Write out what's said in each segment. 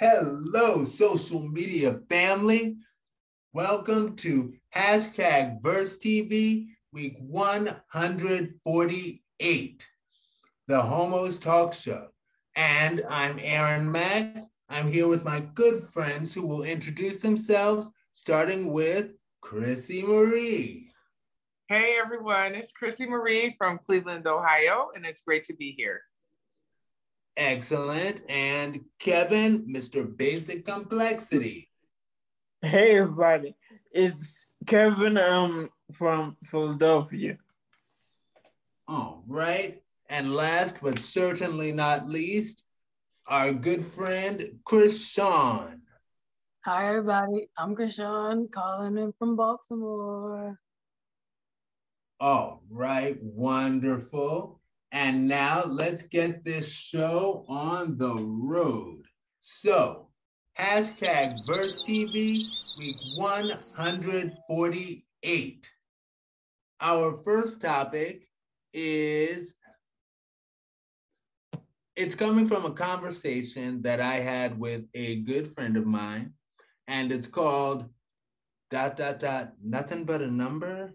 Hello, social media family. Welcome to hashtag Verse TV, week 148, the Homos Talk Show. And I'm Aaron Mack. I'm here with my good friends who will introduce themselves, starting with Chrissy Marie. Hey everyone, it's Chrissy Marie from Cleveland, Ohio, and it's great to be here. Excellent. And Kevin, Mr. Basic Complexity. Hey everybody, it's Kevin um from Philadelphia. All right. And last but certainly not least, our good friend Krishan. Hi everybody, I'm Chris Krishan calling in from Baltimore. All right, wonderful. And now let's get this show on the road. So, hashtag Verse TV, week 148. Our first topic is it's coming from a conversation that I had with a good friend of mine, and it's called dot dot dot nothing but a number.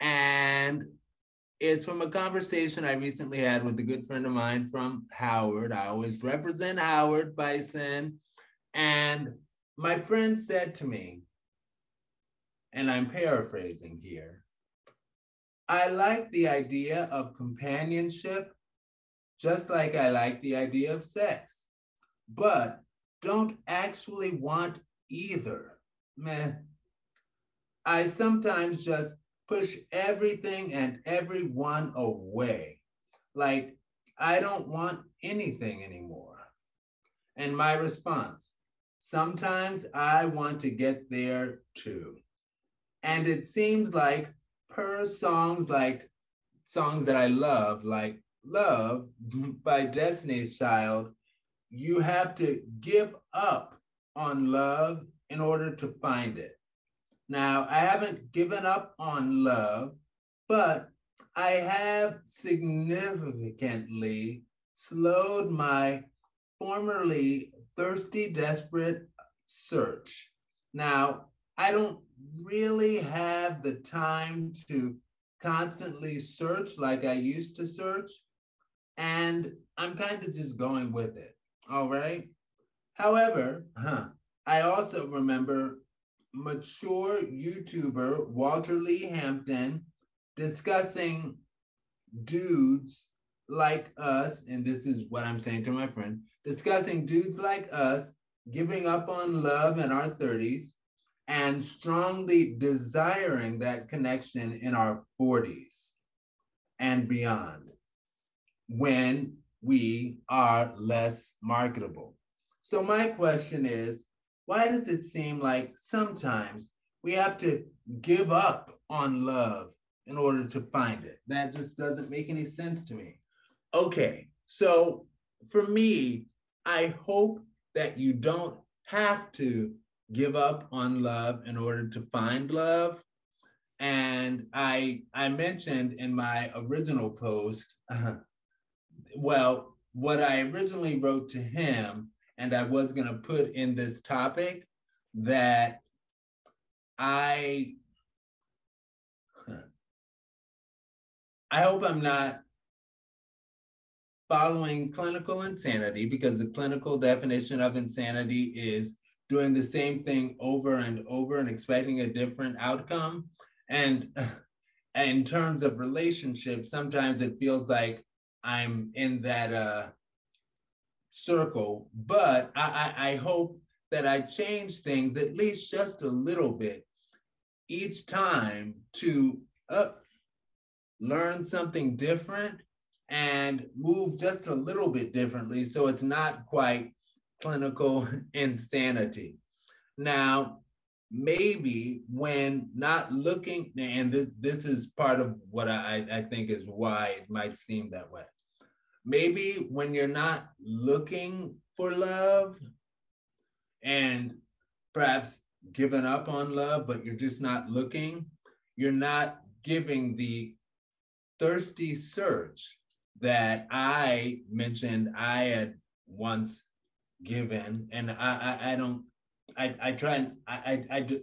And it's from a conversation I recently had with a good friend of mine from Howard. I always represent Howard Bison. And my friend said to me, and I'm paraphrasing here, I like the idea of companionship just like I like the idea of sex, but don't actually want either. Meh. I sometimes just push everything and everyone away. Like, I don't want anything anymore. And my response, sometimes I want to get there too. And it seems like per songs like songs that I love, like Love by Destiny's Child, you have to give up on love in order to find it. Now, I haven't given up on love, but I have significantly slowed my formerly thirsty, desperate search. Now, I don't really have the time to constantly search like I used to search, and I'm kind of just going with it. All right. However, huh, I also remember mature YouTuber Walter Lee Hampton discussing dudes like us, and this is what I'm saying to my friend, discussing dudes like us giving up on love in our 30s and strongly desiring that connection in our 40s and beyond when we are less marketable. So, my question is why does it seem like sometimes we have to give up on love in order to find it? That just doesn't make any sense to me. Okay, so for me, I hope that you don't have to give up on love in order to find love. And I I mentioned in my original post, uh, well, what I originally wrote to him and I was going to put in this topic that I I hope I'm not following clinical insanity because the clinical definition of insanity is doing the same thing over and over and expecting a different outcome. And in terms of relationships, sometimes it feels like I'm in that uh, circle, but I, I, I hope that I change things at least just a little bit each time to uh, learn something different and move just a little bit differently so it's not quite clinical insanity. Now, maybe when not looking, and this, this is part of what I, I think is why it might seem that way maybe when you're not looking for love and perhaps given up on love, but you're just not looking, you're not giving the thirsty search that I mentioned I had once given, and I I, I don't I I try and I I, I do.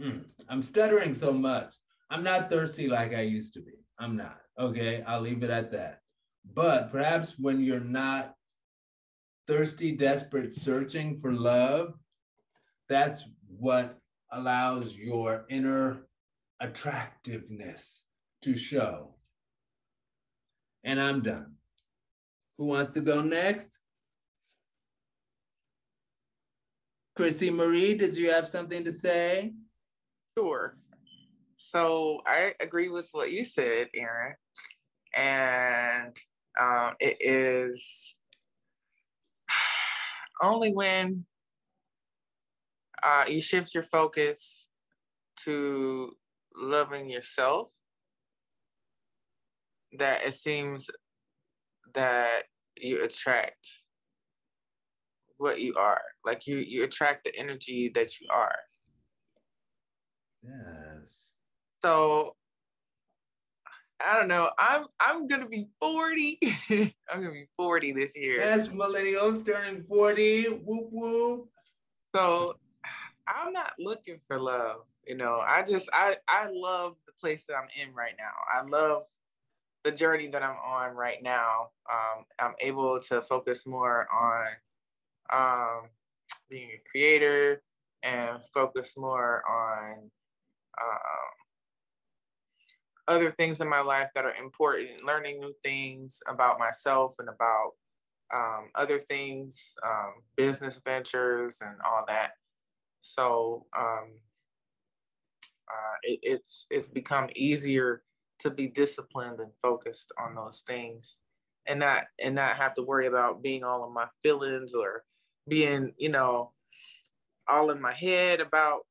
Mm, I'm stuttering so much. I'm not thirsty like I used to be. I'm not. Okay, I'll leave it at that. But perhaps when you're not thirsty, desperate, searching for love, that's what allows your inner attractiveness to show. And I'm done. Who wants to go next? Chrissy Marie, did you have something to say? Sure. So I agree with what you said, Aaron. And um, it is only when uh, you shift your focus to loving yourself that it seems that you attract what you are like you you attract the energy that you are Yes. so i don't know. I'm i'm gonna be 40 i'm gonna be 40 this year. Yes, millennials turning 40. Whoop whoop. so i'm not looking for love you know. I just i i love the place that i'm in right now. I love the journey that i'm on right now. Um, i'm able to focus more on um, being a creator and focus more on um, other things in my life that are important learning new things about myself and about um, other things um, business ventures and all that. So um, uh, it, it's it's become easier to be disciplined and focused on those things, and not and not have to worry about being all in my feelings or being you know all in my head about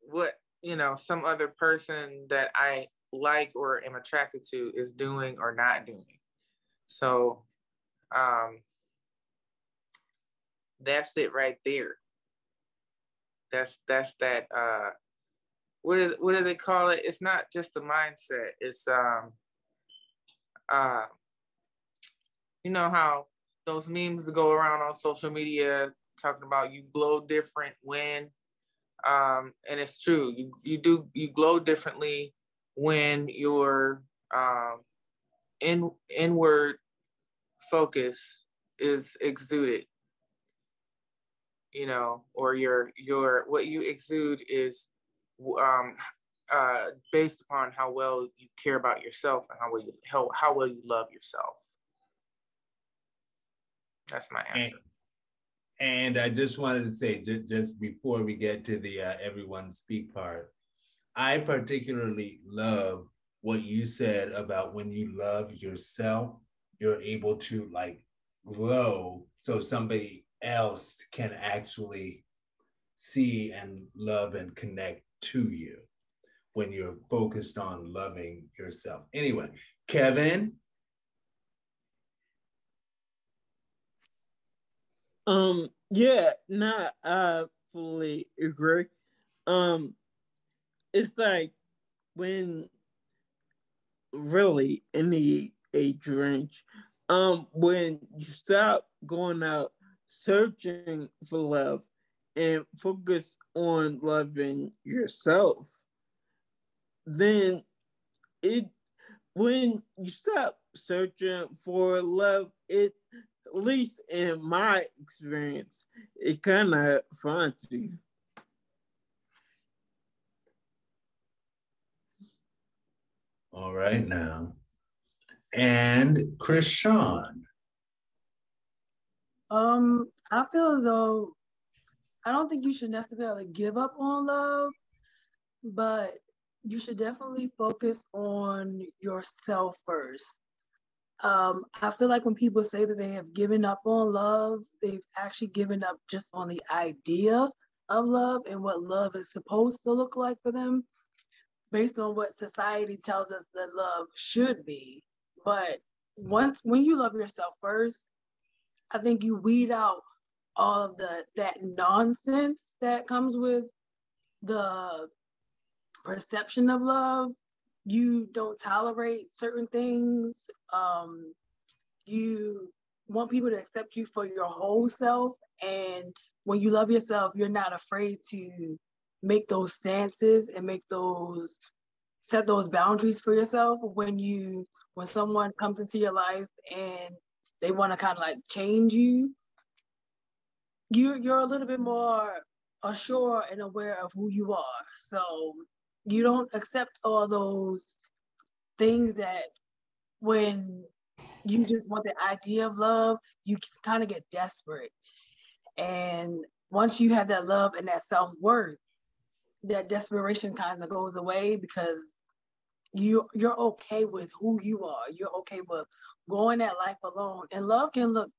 what you know some other person that I like or am attracted to is doing or not doing. So um, that's it right there. That's that's that uh what is what do they call it? It's not just the mindset. It's um uh you know how those memes go around on social media talking about you glow different when um and it's true. You you do you glow differently when your um in inward focus is exuded you know, or your your what you exude is um, uh, based upon how well you care about yourself and how well you how, how well you love yourself. That's my answer. And, and I just wanted to say, just, just before we get to the uh, everyone speak part, I particularly love what you said about when you love yourself, you're able to like glow so somebody else can actually see and love and connect to you when you're focused on loving yourself. Anyway, Kevin. Um, yeah, nah, I fully agree. Um, it's like when really any age range, um, when you stop going out searching for love and focus on loving yourself, then it when you stop searching for love, it at least in my experience, it kind of finds you. All right now. And Krishan. Um, I feel as though I don't think you should necessarily give up on love, but you should definitely focus on yourself first. Um, I feel like when people say that they have given up on love, they've actually given up just on the idea of love and what love is supposed to look like for them based on what society tells us that love should be. But once when you love yourself first, I think you weed out all of the that nonsense that comes with the perception of love. You don't tolerate certain things. Um, you want people to accept you for your whole self. And when you love yourself, you're not afraid to make those stances and make those set those boundaries for yourself when you when someone comes into your life and they want to kind of like change you you you're a little bit more assured and aware of who you are. So you don't accept all those things that when you just want the idea of love you kind of get desperate. And once you have that love and that self-worth that desperation kind of goes away because you you're okay with who you are. You're okay with going that life alone. And love can look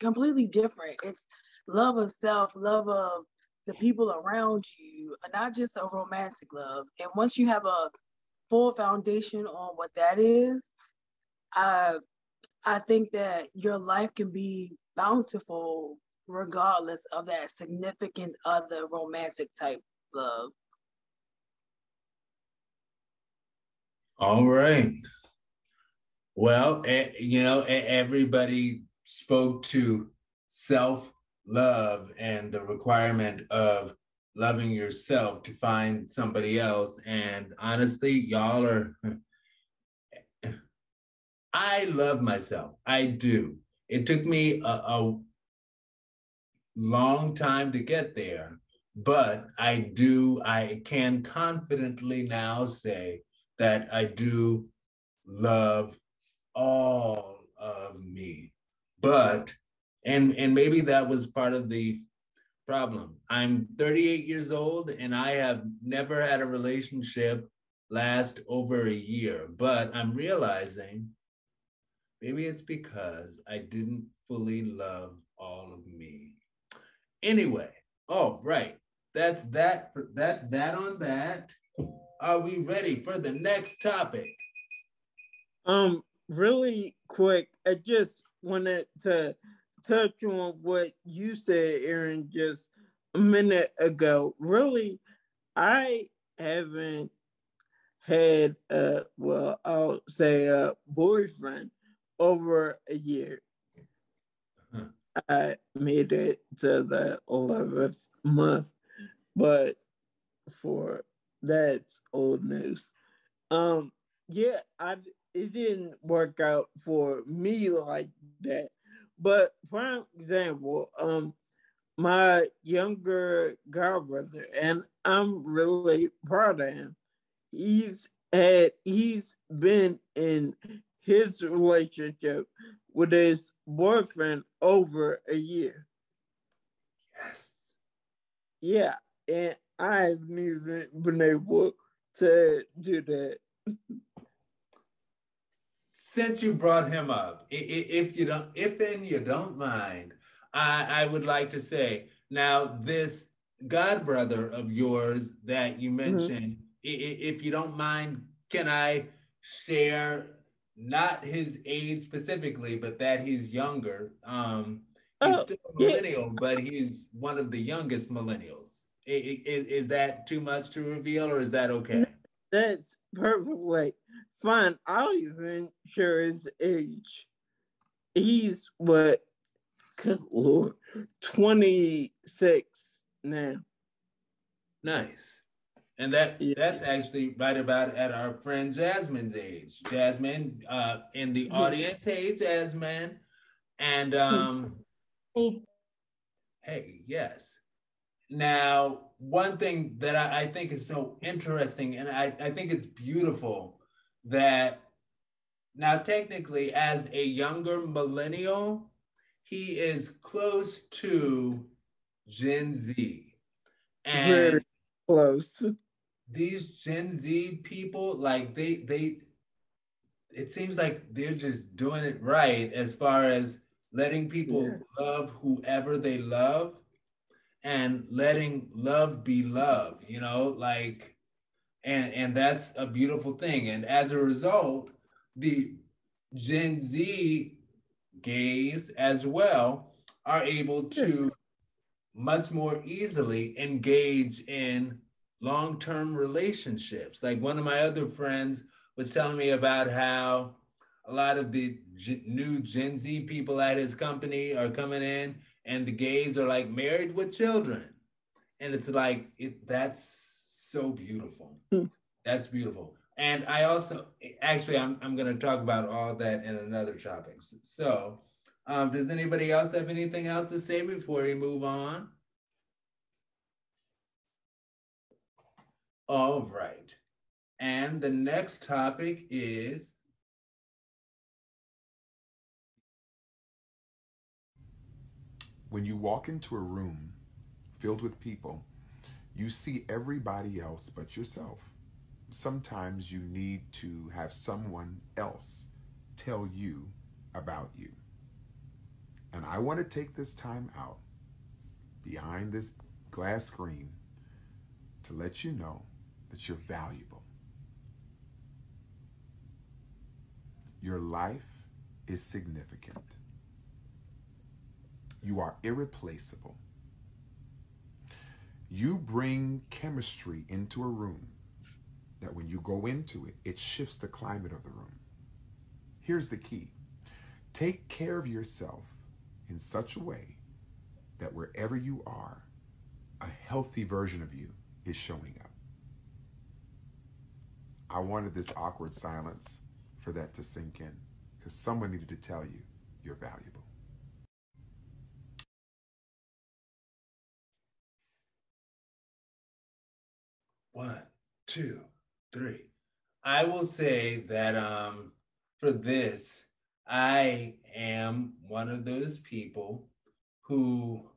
completely different. It's love of self, love of the people around you, not just a romantic love. And once you have a full foundation on what that is, I I think that your life can be bountiful regardless of that significant other romantic type love. All right. Well, eh, you know, eh, everybody spoke to self love and the requirement of loving yourself to find somebody else. And honestly, y'all are, I love myself. I do. It took me a, a long time to get there, but I do, I can confidently now say that I do love all of me. But, and, and maybe that was part of the problem. I'm 38 years old and I have never had a relationship last over a year, but I'm realizing maybe it's because I didn't fully love all of me. Anyway, oh, right. That's that. That's that on that. Are we ready for the next topic? Um, really quick, I just wanted to touch on what you said, Aaron, just a minute ago. Really, I haven't had a well, I'll say a boyfriend over a year. Huh. I made it to the 11th month, but for that's old news. Um, yeah, I it didn't work out for me like that. But for example, um, my younger godbrother, and I'm really proud of him. He's had he's been in his relationship with his boyfriend over a year. Yes. Yeah, and I haven't even been able to do that. Since you brought him up, if you don't, if and you don't mind, I, I would like to say now this god brother of yours that you mm-hmm. mentioned, mm-hmm. if you don't mind, can I share not his age specifically, but that he's younger? Um, he's oh, still a millennial, yeah. but he's one of the youngest millennials. Is, is that too much to reveal or is that okay? That's perfectly fine. I'll even share his age. He's what, good Lord, 26 now. Nice. And that yeah. that's actually right about at our friend Jasmine's age. Jasmine, uh, in the audience, hey Jasmine. And um hey. hey, yes. Now, one thing that I, I, think is so interesting, and I, I think it's beautiful that now, technically, as a younger millennial, he is close to Gen Z. And Very close. These Gen Z people, like they they it seems like they're just doing it right as far as letting people yeah. love whoever they love and letting love be love, you know, like, and and that's a beautiful thing. And as a result, the Gen Z gays as well are able hmm. to much more easily engage in long-term relationships. Like one of my other friends was telling me about how a lot of the G- new Gen Z people at his company are coming in, and the gays are like married with children, and it's like it. That's so beautiful. Hmm. That's beautiful. And I also actually I'm I'm going to talk about all that in another topic. So, um, does anybody else have anything else to say before we move on? All right. And the next topic is When you walk into a room filled with people, you see everybody else but yourself. Sometimes you need to have someone else tell you about you. And I want to take this time out behind this glass screen to let you know that you're valuable. Your life is significant. You are irreplaceable. You bring chemistry into a room that when you go into it, it shifts the climate of the room. Here's the key take care of yourself in such a way that wherever you are, a healthy version of you is showing up. I wanted this awkward silence for that to sink in because someone needed to tell you you're valuable. One, two, three. I will say that um, for this, I am one of those people who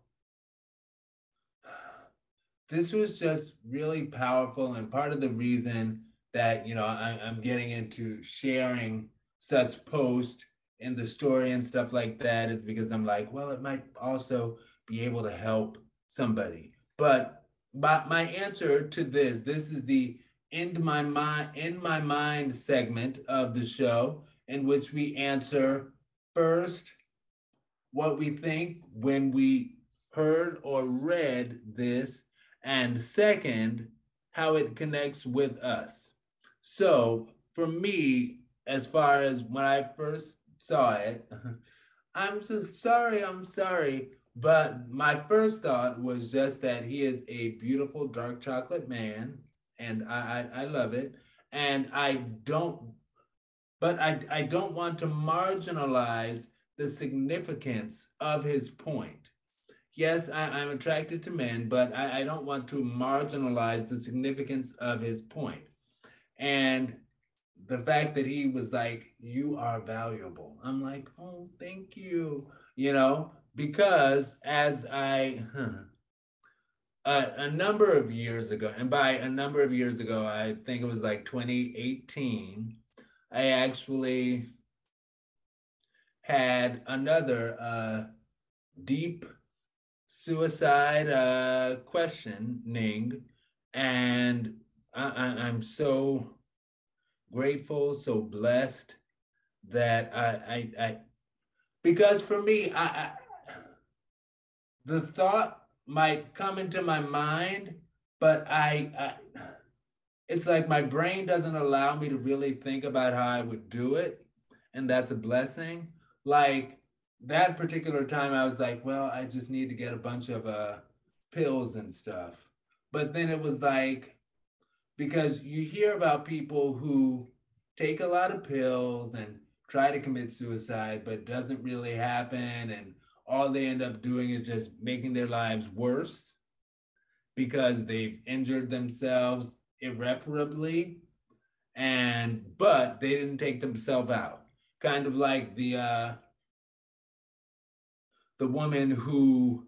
this was just really powerful and part of the reason that you know I, am getting into sharing such post in the story and stuff like that is because i'm like well it might also be able to help somebody but my, my answer to this this is the in my mind in my mind segment of the show in which we answer first what we think when we heard or read this and second how it connects with us. So for me as far as when i first saw it i'm so sorry i'm sorry but my first thought was just that he is a beautiful dark chocolate man, and I, I, I love it. And I don't, but I, I don't want to marginalize the significance of his point. Yes, I, am attracted to men, but I, I don't want to marginalize the significance of his point. And the fact that he was like, You are valuable. I'm like, Oh, thank you. You know, because as I, a, a number of years ago, and by a number of years ago, I think it was like 2018, I actually had another uh, deep suicide uh, questioning, and I, I, I'm so grateful, so blessed that I, I, I because for me, I, I the thought might come into my mind, but I, I it's like my brain doesn't allow me to really think about how I would do it. And that's a blessing. Like that particular time, I was like, well, I just need to get a bunch of uh, pills and stuff. But then it was like, because you hear about people who take a lot of pills and try to commit suicide, but doesn't really happen. And all they end up doing is just making their lives worse because they've injured themselves irreparably. And but they didn't take themselves out. Kind of like the uh the woman who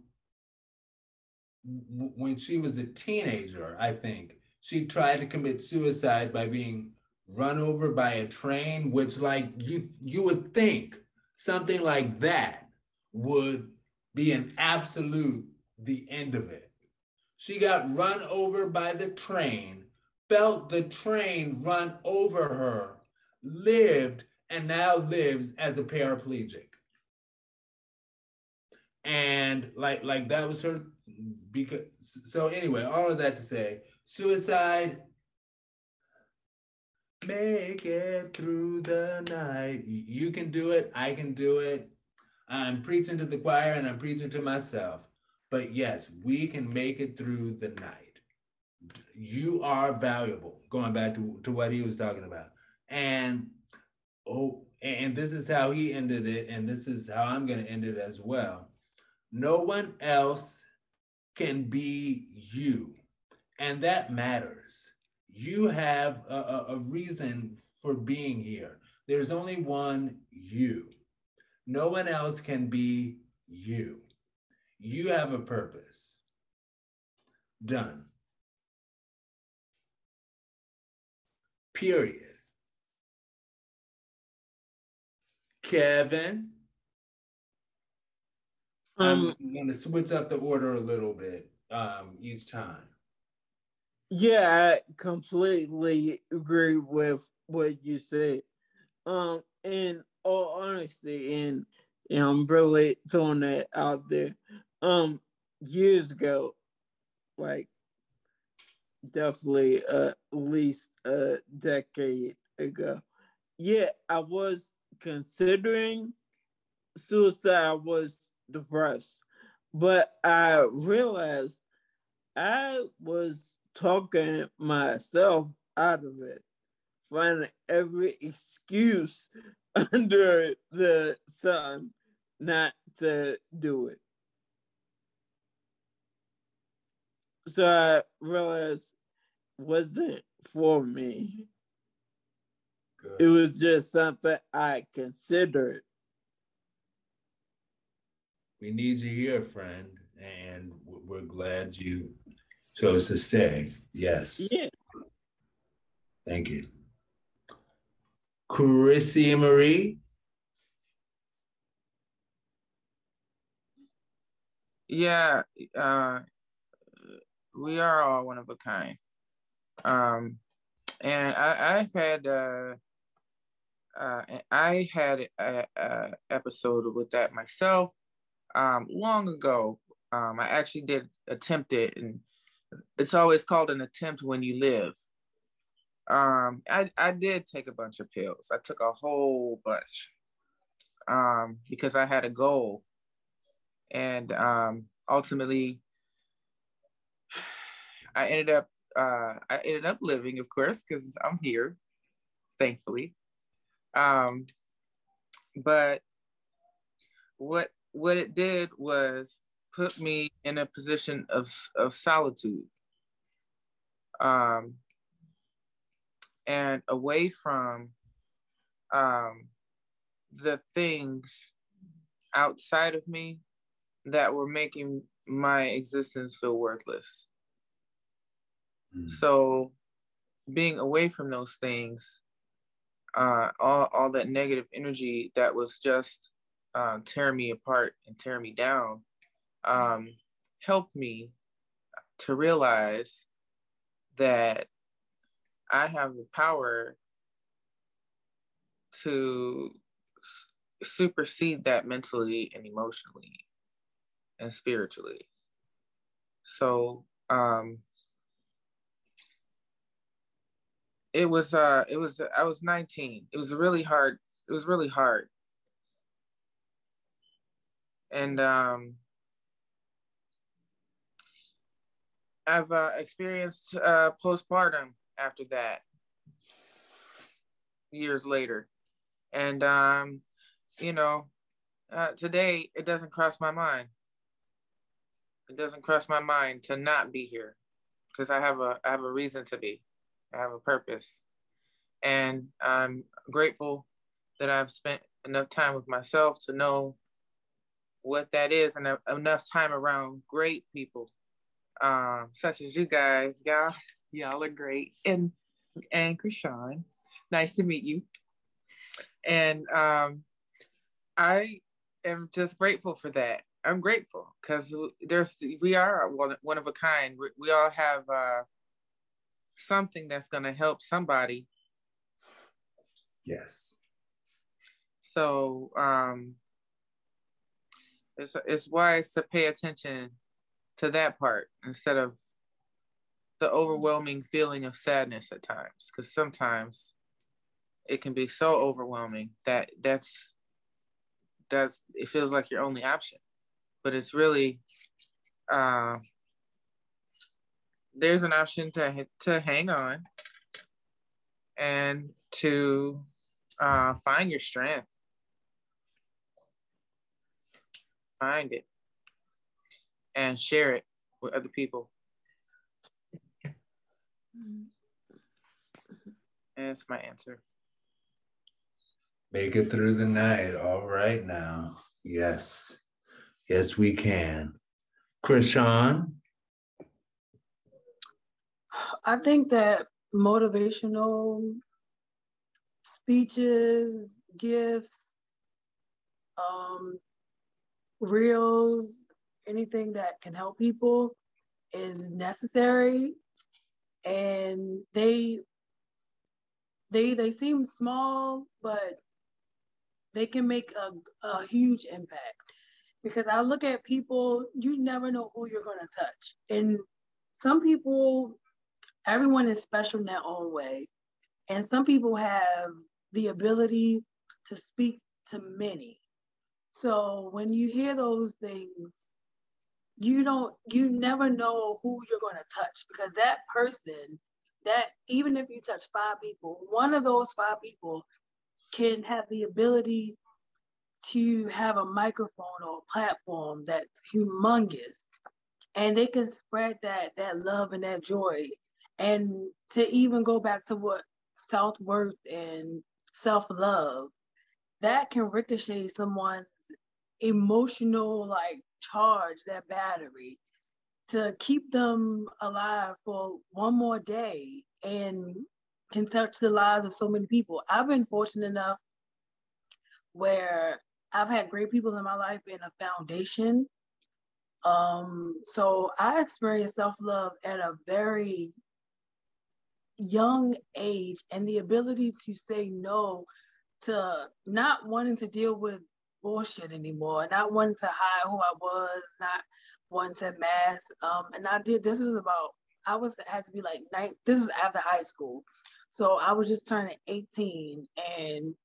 w- when she was a teenager i think she tried to commit suicide by being run over by a train which like you you would think something like that would be an absolute the end of it. She got run over by the train, felt the train run over her, lived, and now lives as a paraplegic. And like like that was her because so anyway, all of that to say, suicide make it through the night. You can do it. I can do it. I'm preaching to the choir and I'm preaching to myself. But yes, we can make it through the night. You are valuable, going back to, to what he was talking about. And oh, and this is how he ended it, and this is how I'm going to end it as well. No one else can be you, and that matters. You have a, a, a reason for being here. There's only one you. No one else can be you. You have a purpose. Done. Period. Kevin. Um, I'm going to switch up the order a little bit um, each time. Yeah, I completely agree with what you said. Um, in all honesty, and, and I'm really throwing that out there. Um, years ago, like definitely uh, at least a decade ago. Yeah, I was considering suicide. I was depressed, but I realized I was talking myself out of it, finding every excuse under the sun not to do it. So I realized wasn't for me. Good. It was just something I considered. We need you here, friend, and we're glad you chose to stay. Yes. Yeah. Thank you. Chrissy Marie. Yeah, uh, we are all one of a kind. Um, and I, I've had uh, uh, I had a, a, episode with that myself um, long ago. Um, I actually did attempt it, and it's always called an attempt when you live. Um, I, I did take a bunch of pills. I took a whole bunch um, because I had a goal. And um, ultimately, I ended up uh, I ended up living, of course, because I'm here, thankfully. Um, but what what it did was put me in a position of of solitude. Um, and away from um, the things outside of me that were making my existence feel worthless. Mm. So, being away from those things, uh, all, all that negative energy that was just uh, tearing me apart and tearing me down, um, helped me to realize that I have the power to supersede that mentally and emotionally and spiritually. So um it was uh it was I was 19. It was really hard. It was really hard. And um I've uh, experienced uh, postpartum after that years later. And um you know uh, today it doesn't cross my mind. It doesn't cross my mind to not be here because i have a i have a reason to be. I have a purpose. And i'm grateful that i've spent enough time with myself to know what that is and enough time around great people um, such as you guys y'all y'all are great and and Krishan. Nice to meet you. And um, I am just grateful for that. I'm grateful because there's we are one, one of a kind. We, we all have uh, something that's going to help somebody. Yes. So um, it's it's wise to pay attention to that part instead of the overwhelming feeling of sadness at times because sometimes it can be so overwhelming that that's that's it feels like your only option. But it's really uh, there's an option to to hang on and to uh, find your strength. Find it and share it with other people that's my answer Make it through the night. All right now. Yes. Yes, we can. Krishan? I think that motivational speeches, gifts, um, reels, anything that can help people is necessary. And they they they seem small, but they can make a, a huge impact. Because I look at people, you never know who you're going to touch. And some people, everyone is special in their own way. And some people have the ability to speak to many. So when you hear those things, you don't, you never know who you're going to touch because that person, that even if you touch five people, one of those five people can have the ability to have a microphone or a platform that's humongous and they can spread that that love and that joy. And to even go back to what self-worth and self-love that can ricochet someone's emotional like charge that battery to keep them alive for one more day and can touch the lives of so many people. I've been fortunate enough where I've had great people in my life in a foundation. Um, so I experienced self-love at a very young age and the ability to say no to not wanting to deal with bullshit anymore, not wanting to hide who I was, not wanting to mask. Um, and I did this was about I was had to be like nine. This was after high school, so I was just turning 18 and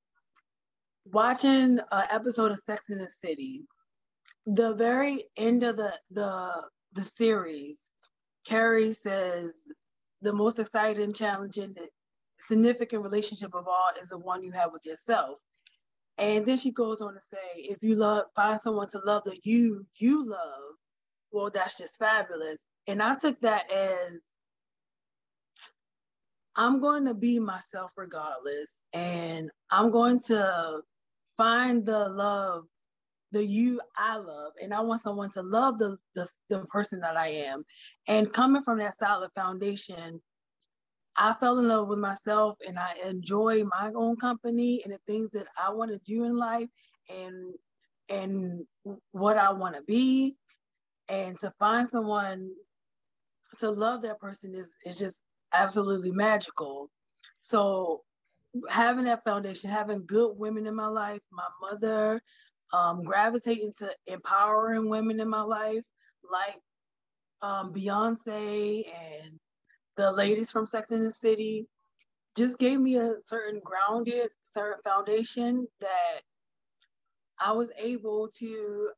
watching an episode of Sex in the City. The very end of the the the series, Carrie says the most exciting, challenging, significant relationship of all is the one you have with yourself. And then she goes on to say, if you love, find someone to love the you you love, well, that's just fabulous. And I took that as I'm going to be myself regardless, and I'm going to find the love, the you I love, and I want someone to love the the, the person that I am. And coming from that solid foundation, I fell in love with myself, and I enjoy my own company and the things that I want to do in life, and and what I want to be, and to find someone to love that person is is just absolutely magical. So having that foundation, having good women in my life, my mother, um, gravitating to empowering women in my life, like um, Beyonce and the ladies from Sex and the City, just gave me a certain grounded, certain foundation that I was able to,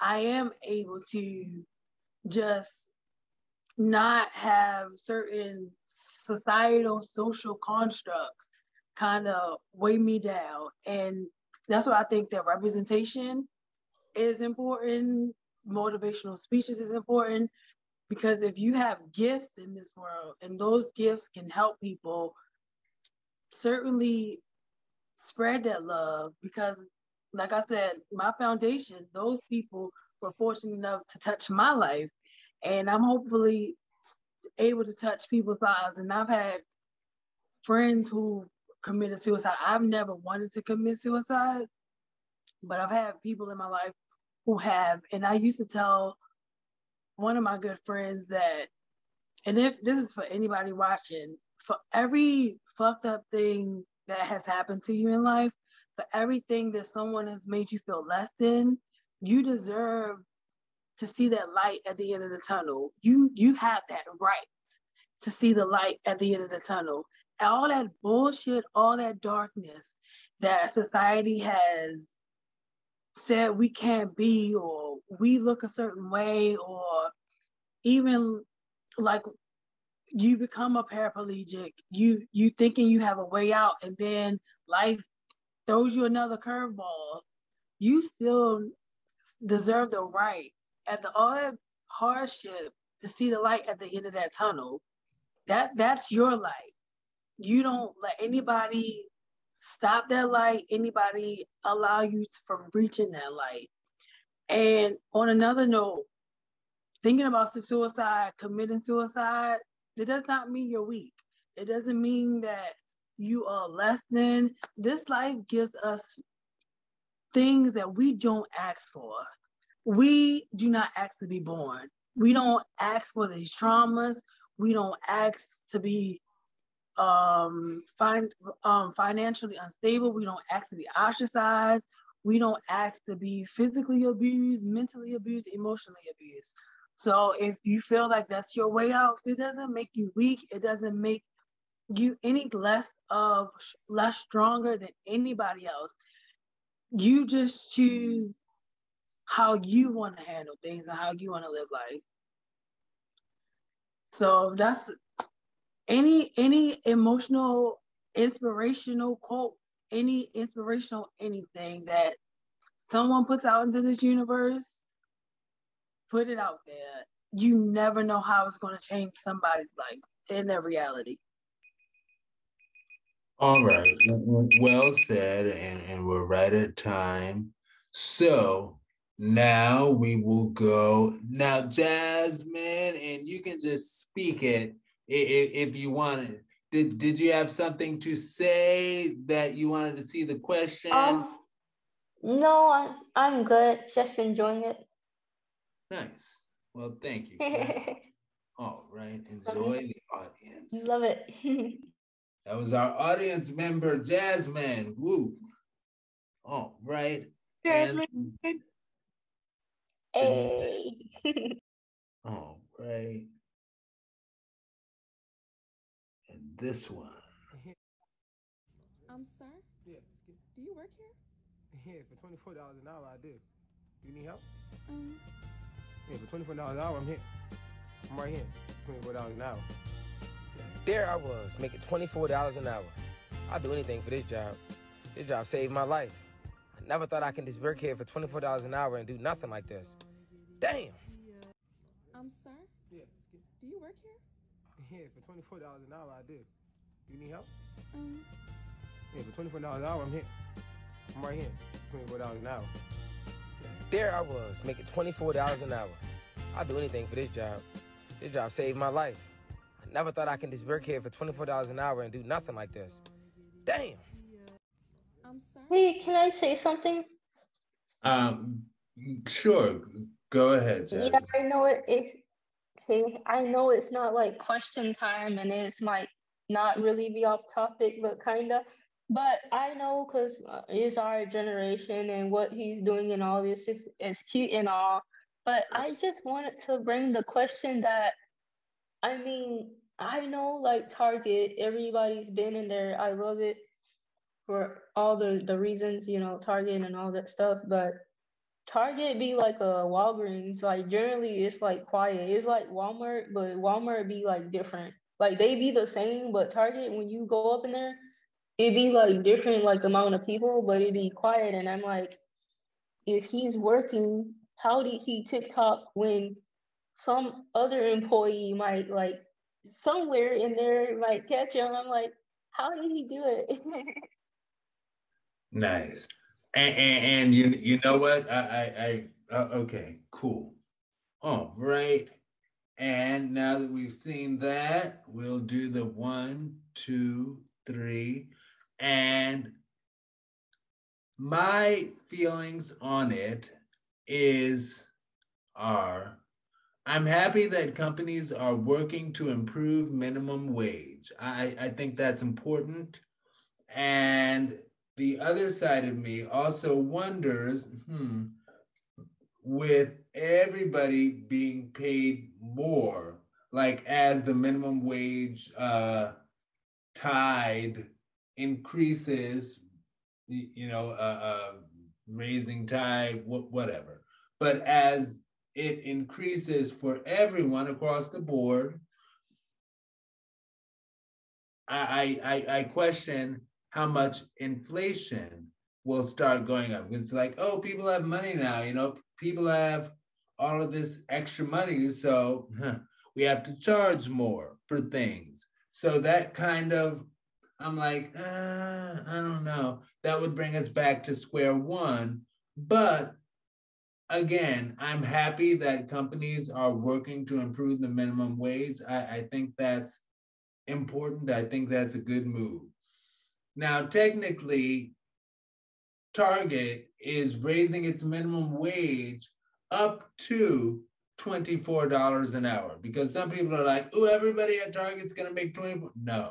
I am able to just not have certain societal social constructs kind of weigh me down. And that's why I think that representation is important, motivational speeches is important, because if you have gifts in this world and those gifts can help people, certainly spread that love because like I said, my foundation, those people were fortunate enough to touch my life and I'm hopefully able to touch people's lives. And I've had friends who committed suicide. I've never wanted to commit suicide, but I've had people in my life who have. And I used to tell one of my good friends that, and if this is for anybody watching, for every fucked up thing that has happened to you in life, for everything that someone has made you feel less than, you deserve to see that light at the end of the tunnel. You you have that right to see the light at the end of the tunnel. all that bullshit, all that darkness that society has said we can't be, or we look a certain way, or even like you become a paraplegic, you you thinking you have a way out, and then life throws you another curveball. You still deserve the right at the all that hardship to see the light at the end of that tunnel. That that's your light. You don't let anybody stop that light, anybody allow you to, from reaching that light. And on another note, thinking about suicide, committing suicide, it does not mean you're weak. It doesn't mean that you are less than. This life gives us things that we don't ask for. We do not ask to be born. We don't ask for these traumas. We don't ask to be um, find, um, financially unstable. We don't ask to be ostracized. We don't ask to be physically abused, mentally abused, emotionally abused. So if you feel like that's your way out, it doesn't make you weak. It doesn't make you any less of less stronger than anybody else. You just choose how you want to handle things and how you want to live life. So that's any any emotional, inspirational quotes, any inspirational anything that someone puts out into this universe, put it out there. You never know how it's going to change somebody's life in their reality. All right. Well said. And, and we're right at time. So now we will go. Now, Jasmine, and you can just speak it if, if you wanted. Did, did you have something to say that you wanted to see the question? Um, no, I'm, I'm good. Just enjoying it. Nice. Well, thank you. All right. Enjoy the audience. Love it. that was our audience member, Jasmine. Woo. All right. Jasmine. And, hey. all right. This one. Um, sir? Yeah. Do you work here? Yeah, for $24 an hour, I do. Do you need help? Um. Yeah, for twenty four dollars an hour, I'm here. I'm right here. Twenty four dollars an hour. There I was, making twenty four dollars an hour. I'll do anything for this job. This job saved my life. I never thought I could just work here for twenty four dollars an hour and do nothing like this. Damn. Um, sir. Yeah. Do you work here? Yeah, for twenty four dollars an hour, I do. Do you need help? Um. Yeah, for twenty four dollars an hour, I'm here. I'm right here. Twenty four dollars an hour. There I was, making $24 an hour. I'd do anything for this job. This job saved my life. I never thought I could just work here for $24 an hour and do nothing like this. Damn. I'm sorry. Hey, can I say something? Um, sure. Go ahead, Jasmine. Yeah, I know it is. Okay, I know it's not like question time, and it's might not really be off topic, but kinda. But I know because uh, it's our generation and what he's doing and all this is, is cute and all. But I just wanted to bring the question that, I mean, I know like Target, everybody's been in there. I love it for all the, the reasons, you know, Target and all that stuff. But Target be like a Walgreens. Like generally it's like quiet. It's like Walmart, but Walmart be like different. Like they be the same, but Target, when you go up in there, it'd be like different like amount of people, but it'd be quiet. And I'm like, if he's working, how did he TikTok when some other employee might like somewhere in there might catch him? I'm like, how did he do it? nice. And, and, and, you you know what? I I, I uh, okay, cool. All right. And now that we've seen that, we'll do the one, two, three, and my feelings on it is are I'm happy that companies are working to improve minimum wage. I, I think that's important. And the other side of me also wonders, hmm, with everybody being paid more, like as the minimum wage uh, tide increases, you know, uh, uh, raising tide, wh- whatever. But as it increases for everyone across the board, I, I, I question how much inflation will start going up. It's like, oh, people have money now, you know, people have all of this extra money, so we have to charge more for things. So that kind of, I'm like, uh, I don't know. That would bring us back to square one. But again, I'm happy that companies are working to improve the minimum wage. I, I think that's important. I think that's a good move. Now, technically, Target is raising its minimum wage up to $24 an hour because some people are like, oh, everybody at Target's gonna make 24. No,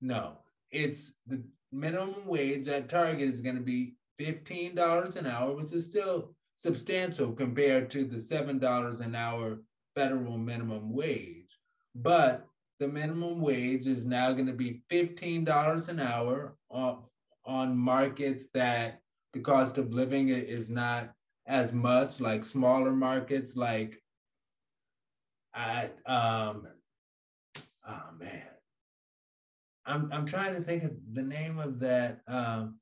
no. It's the minimum wage at Target is gonna be $15 an hour, which is still substantial compared to the $7 an hour federal minimum wage. But the minimum wage is now going to be $15 an hour on, on markets that the cost of living is not as much, like smaller markets, like at, um, oh man, I'm, I'm trying to think of the name of that. Um,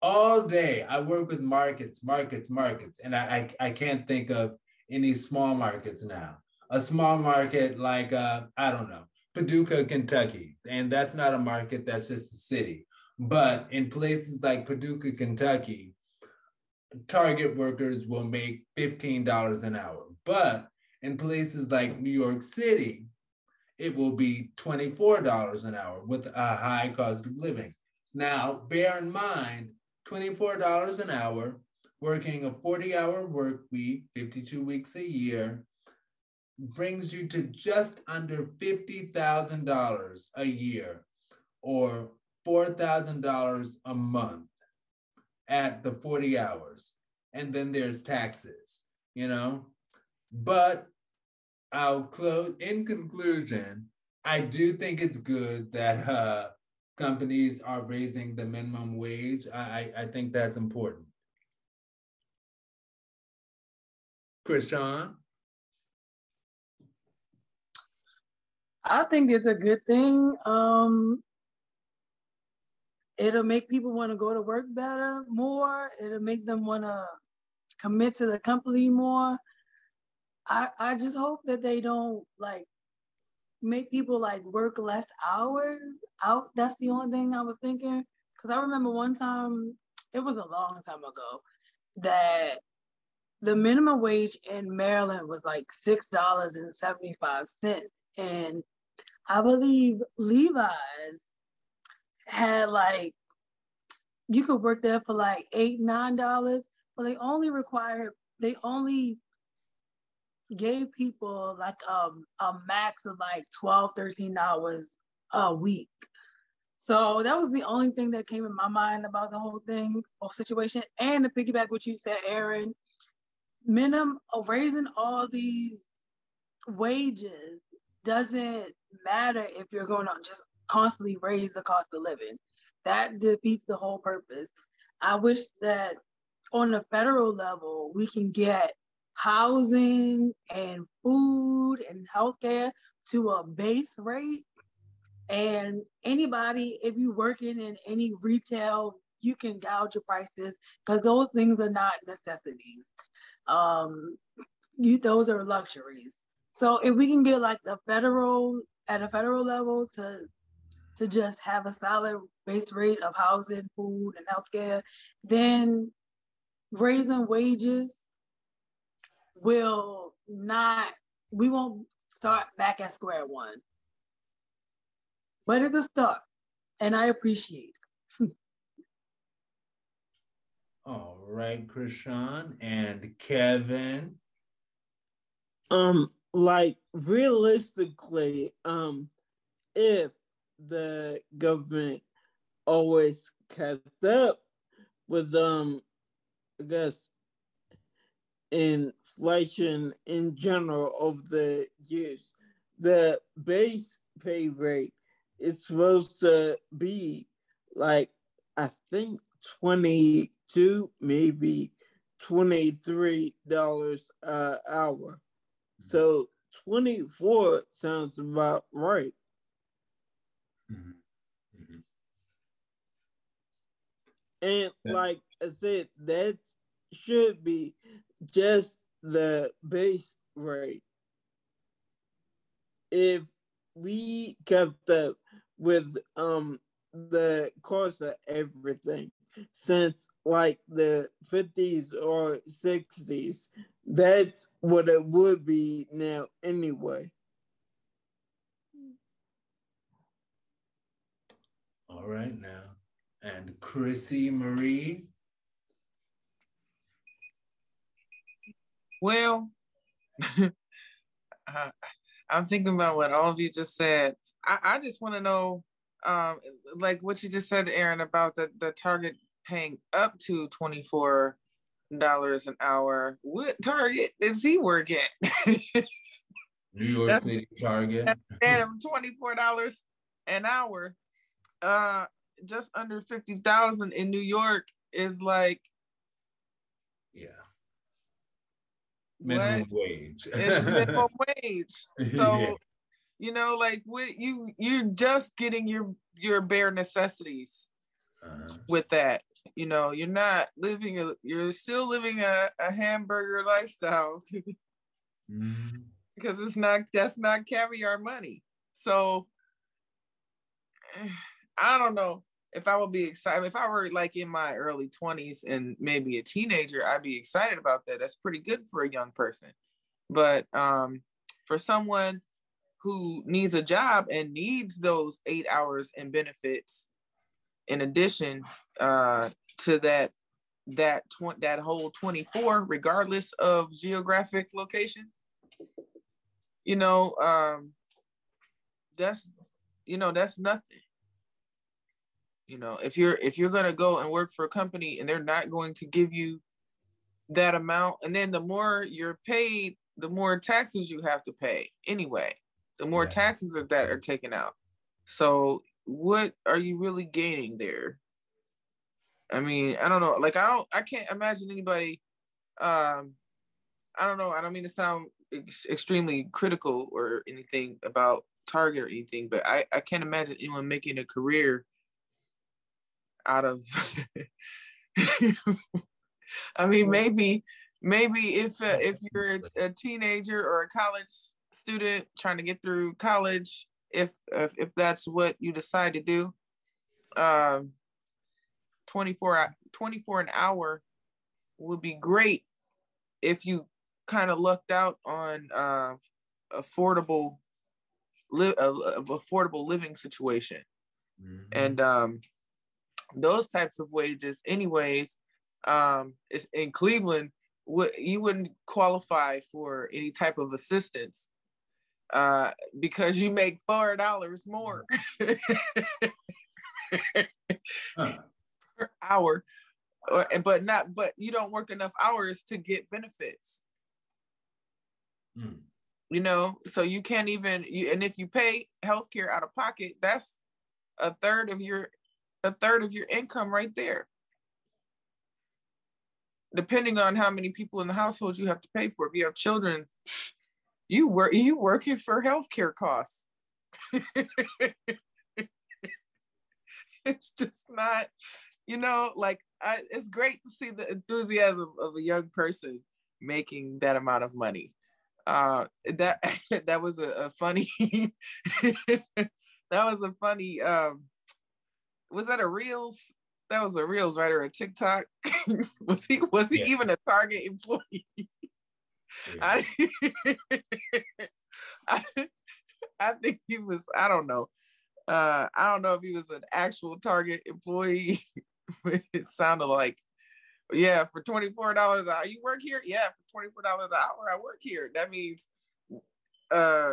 all day I work with markets, markets, markets, and I, I, I can't think of any small markets now a small market like uh, I don't know Paducah, Kentucky, and that's not a market. That's just a city. But in places like Paducah, Kentucky, Target workers will make fifteen dollars an hour. But in places like New York City, it will be $24 an hour with a high cost of living. Now, bear in mind, $24 an hour, working a 40 hour work week, 52 weeks a year, brings you to just under $50,000 a year or $4,000 a month at the 40 hours. And then there's taxes, you know? But I'll close in conclusion. I do think it's good that uh, companies are raising the minimum wage. I, I think that's important. Krishan? I think it's a good thing. Um, it'll make people want to go to work better, more. It'll make them want to commit to the company more. I I just hope that they don't like make people like work less hours out. That's the only thing I was thinking. Cause I remember one time, it was a long time ago, that the minimum wage in Maryland was like six dollars and seventy five cents, and I believe Levi's had like you could work there for like eight, nine dollars, but they only required they only gave people like um a max of like 12 13 hours a week. So that was the only thing that came in my mind about the whole thing or situation. And to piggyback what you said aaron minimum raising all these wages doesn't matter if you're going to just constantly raise the cost of living. That defeats the whole purpose. I wish that on the federal level, we can get housing and food and healthcare to a base rate. And anybody, if you're working in any retail, you can gouge your prices because those things are not necessities. Um, you those are luxuries. So if we can get like the federal at a federal level to to just have a solid base rate of housing, food, and healthcare, then raising wages will not we won't start back at square one. But it's a start, and I appreciate it. All right, Krishan and Kevin. Um, like realistically, um, if the government always kept up with um I guess inflation in general over the years, the base pay rate is supposed to be like I think twenty two, maybe twenty three dollars an hour. So twenty four sounds about right. Mhm. Mhm. And Yeah. like I said, that should be just the base rate. If we kept up with um the cost of everything since like the 50s or 60s, that's what it would be now anyway. All right now. And Chrissy Marie. Well, uh, I'm thinking about what all of you just said. I, I just want to know, um, like what you just said, Aaron, about the, the target paying up to $24 an hour. What target does he work at? New York That's- City Target. Damn, $24 an hour. Uh, just under 50,000 in New York is like, Yeah. Minimum what? wage. It's minimum wage. So, Yeah. you know, like what you you're just getting your your bare necessities Uh-huh. with that. You know, you're not living a you're still living a, a hamburger lifestyle Mhm. because it's not that's not caviar money. So I don't know if I would be excited. If I were like in my early 20s and maybe a teenager, I'd be excited about that. That's pretty good for a young person. But um, for someone who needs a job and needs those eight hours and benefits, in addition uh, to that that tw- that whole 24, regardless of geographic location, you know, um, that's you know that's nothing. You know if you're if you're going to go and work for a company and they're not going to give you that amount and then the more you're paid the more taxes you have to pay anyway. The more Yeah. taxes that are taken out. So what are you really gaining there i mean i don't know like i don't i can't imagine anybody um i don't know i don't mean to sound ex- extremely critical or anything about target or anything but i i can't imagine anyone making a career out of i mean maybe maybe if uh, if you're a teenager or a college student trying to get through college if if, if that's what you decide to do um 24 24 an hour would be great if you kind of lucked out on uh affordable li- uh, affordable living situation Mhm. and um those types of wages anyways um is in cleveland what you wouldn't qualify for any type of assistance uh because you make four dollars more Huh. per hour or, but not but you don't work enough hours to get benefits. Mm. you know so you can't even you and if you pay healthcare out of pocket that's a third of your a third of your income right there. Depending on how many people in the household you have to pay for. If you have children you work you working for healthcare costs. It's just not you know like I, it's great to see the enthusiasm of a young person making that amount of money. Uh that that was a, a funny that was a funny um was that a reels? That was a reels right? Or a tiktok? Was he was he Yeah. even a target employee? Yeah. I, I I think he was I don't know. Uh I don't know if he was an actual target employee it sounded like yeah for $24 an hour you work here? Yeah for $24 an hour I work here. That means uh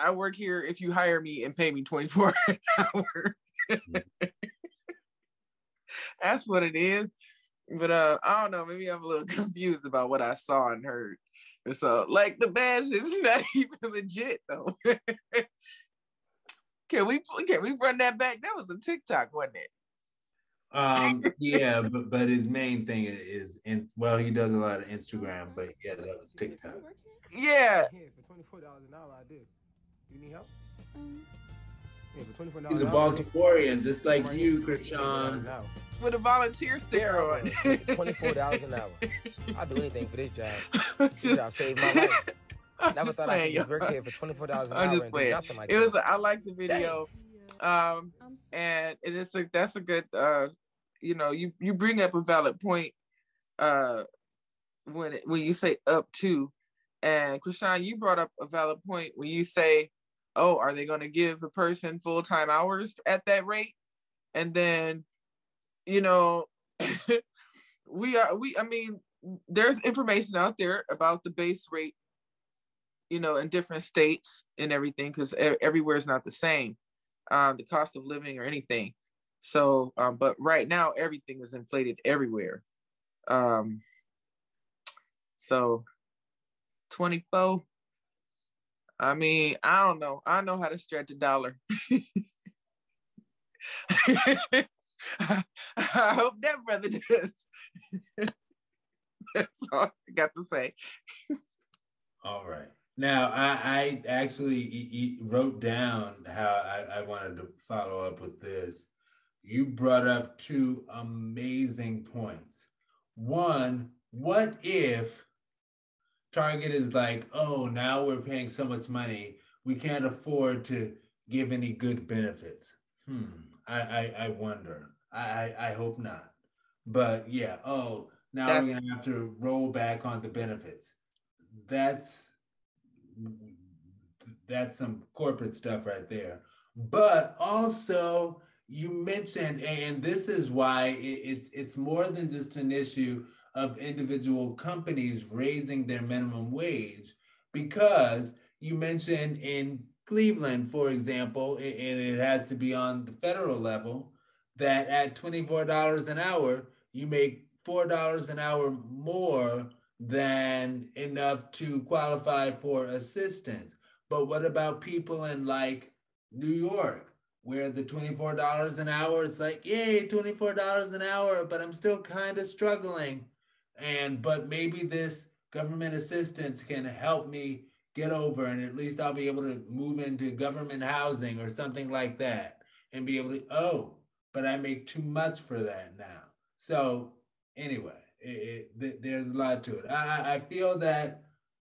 I work here if you hire me and pay me 24 an hour. That's what it is. But uh I don't know maybe I'm a little confused about what I saw and heard. And so like the badge is not even legit though. Can we can we run that back? That was a TikTok, wasn't it? Um, yeah, but but his main thing is in well, he does a lot of Instagram, but yeah, that was TikTok. Yeah. Here for twenty four dollars an hour, I do. You need help? Um, Yeah, for twenty four dollars. He's a Baltimorean, just like you, Krishan. With a volunteer sticker There on. twenty four dollars an hour. I'll do anything for this job. This job saved my life. I'm Never just thought I playing, could just work y'all. here for twenty four dollars an I'm hour just and do playing. nothing like It was. I like the video. Um, and it is a that's a good uh you know you you bring up a valid point uh when it, when you say up to and Krishan you brought up a valid point when you say oh are they going to give a person full-time hours at that rate and then you know we are we I mean there's information out there about the base rate you know in different states and everything because everywhere is not the same um, the cost of living or anything. So, um, but right now everything is inflated everywhere. Um, so 24. I mean, I don't know. I know how to stretch a dollar. I hope that brother does. That's all I got to say. All right. Now, I, I actually e- e- wrote down how I, I wanted to follow up with this. You brought up two amazing points. One, what if Target is like, oh, now we're paying so much money, we can't afford to give any good benefits? Hmm. I, I, I wonder. I, I, I hope not. But yeah, oh, now That's- we're gonna have to roll back on the benefits. That's that's some corporate stuff right there. But also, you mentioned, and this is why it's it's more than just an issue of individual companies raising their minimum wage, because you mentioned in Cleveland, for example, and it has to be on the federal level, that at $24 an hour, you make $4 an hour more than enough to qualify for assistance. But what about people in like New York, where the $24 an hour is like, yay, $24 an hour, but I'm still kind of struggling. And but maybe this government assistance can help me get over, and at least I'll be able to move into government housing or something like that and be able to, oh, but I make too much for that now. So anyway, it, it, there's a lot to it. I, I- I feel that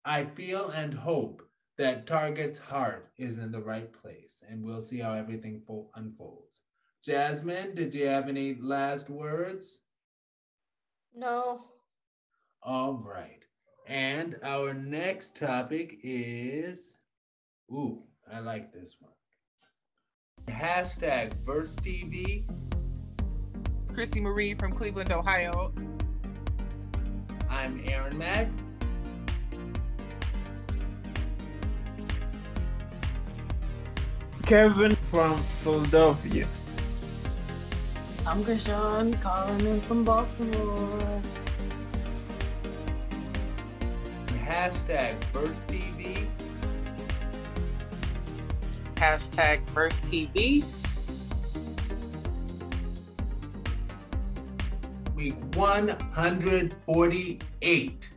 I feel and hope that Target's heart is in the right place, and we'll see how everything fo- unfolds. Jasmine, did you have any last words? No. All right. And our next topic is, ooh, I like this one. Hashtag Verse TV. Chrissy Marie from Cleveland, Ohio. I'm Aaron Mack. Kevin from Philadelphia. I'm Krishan calling in from Baltimore. Hashtag Verse TV. Hashtag First TV. Week 148.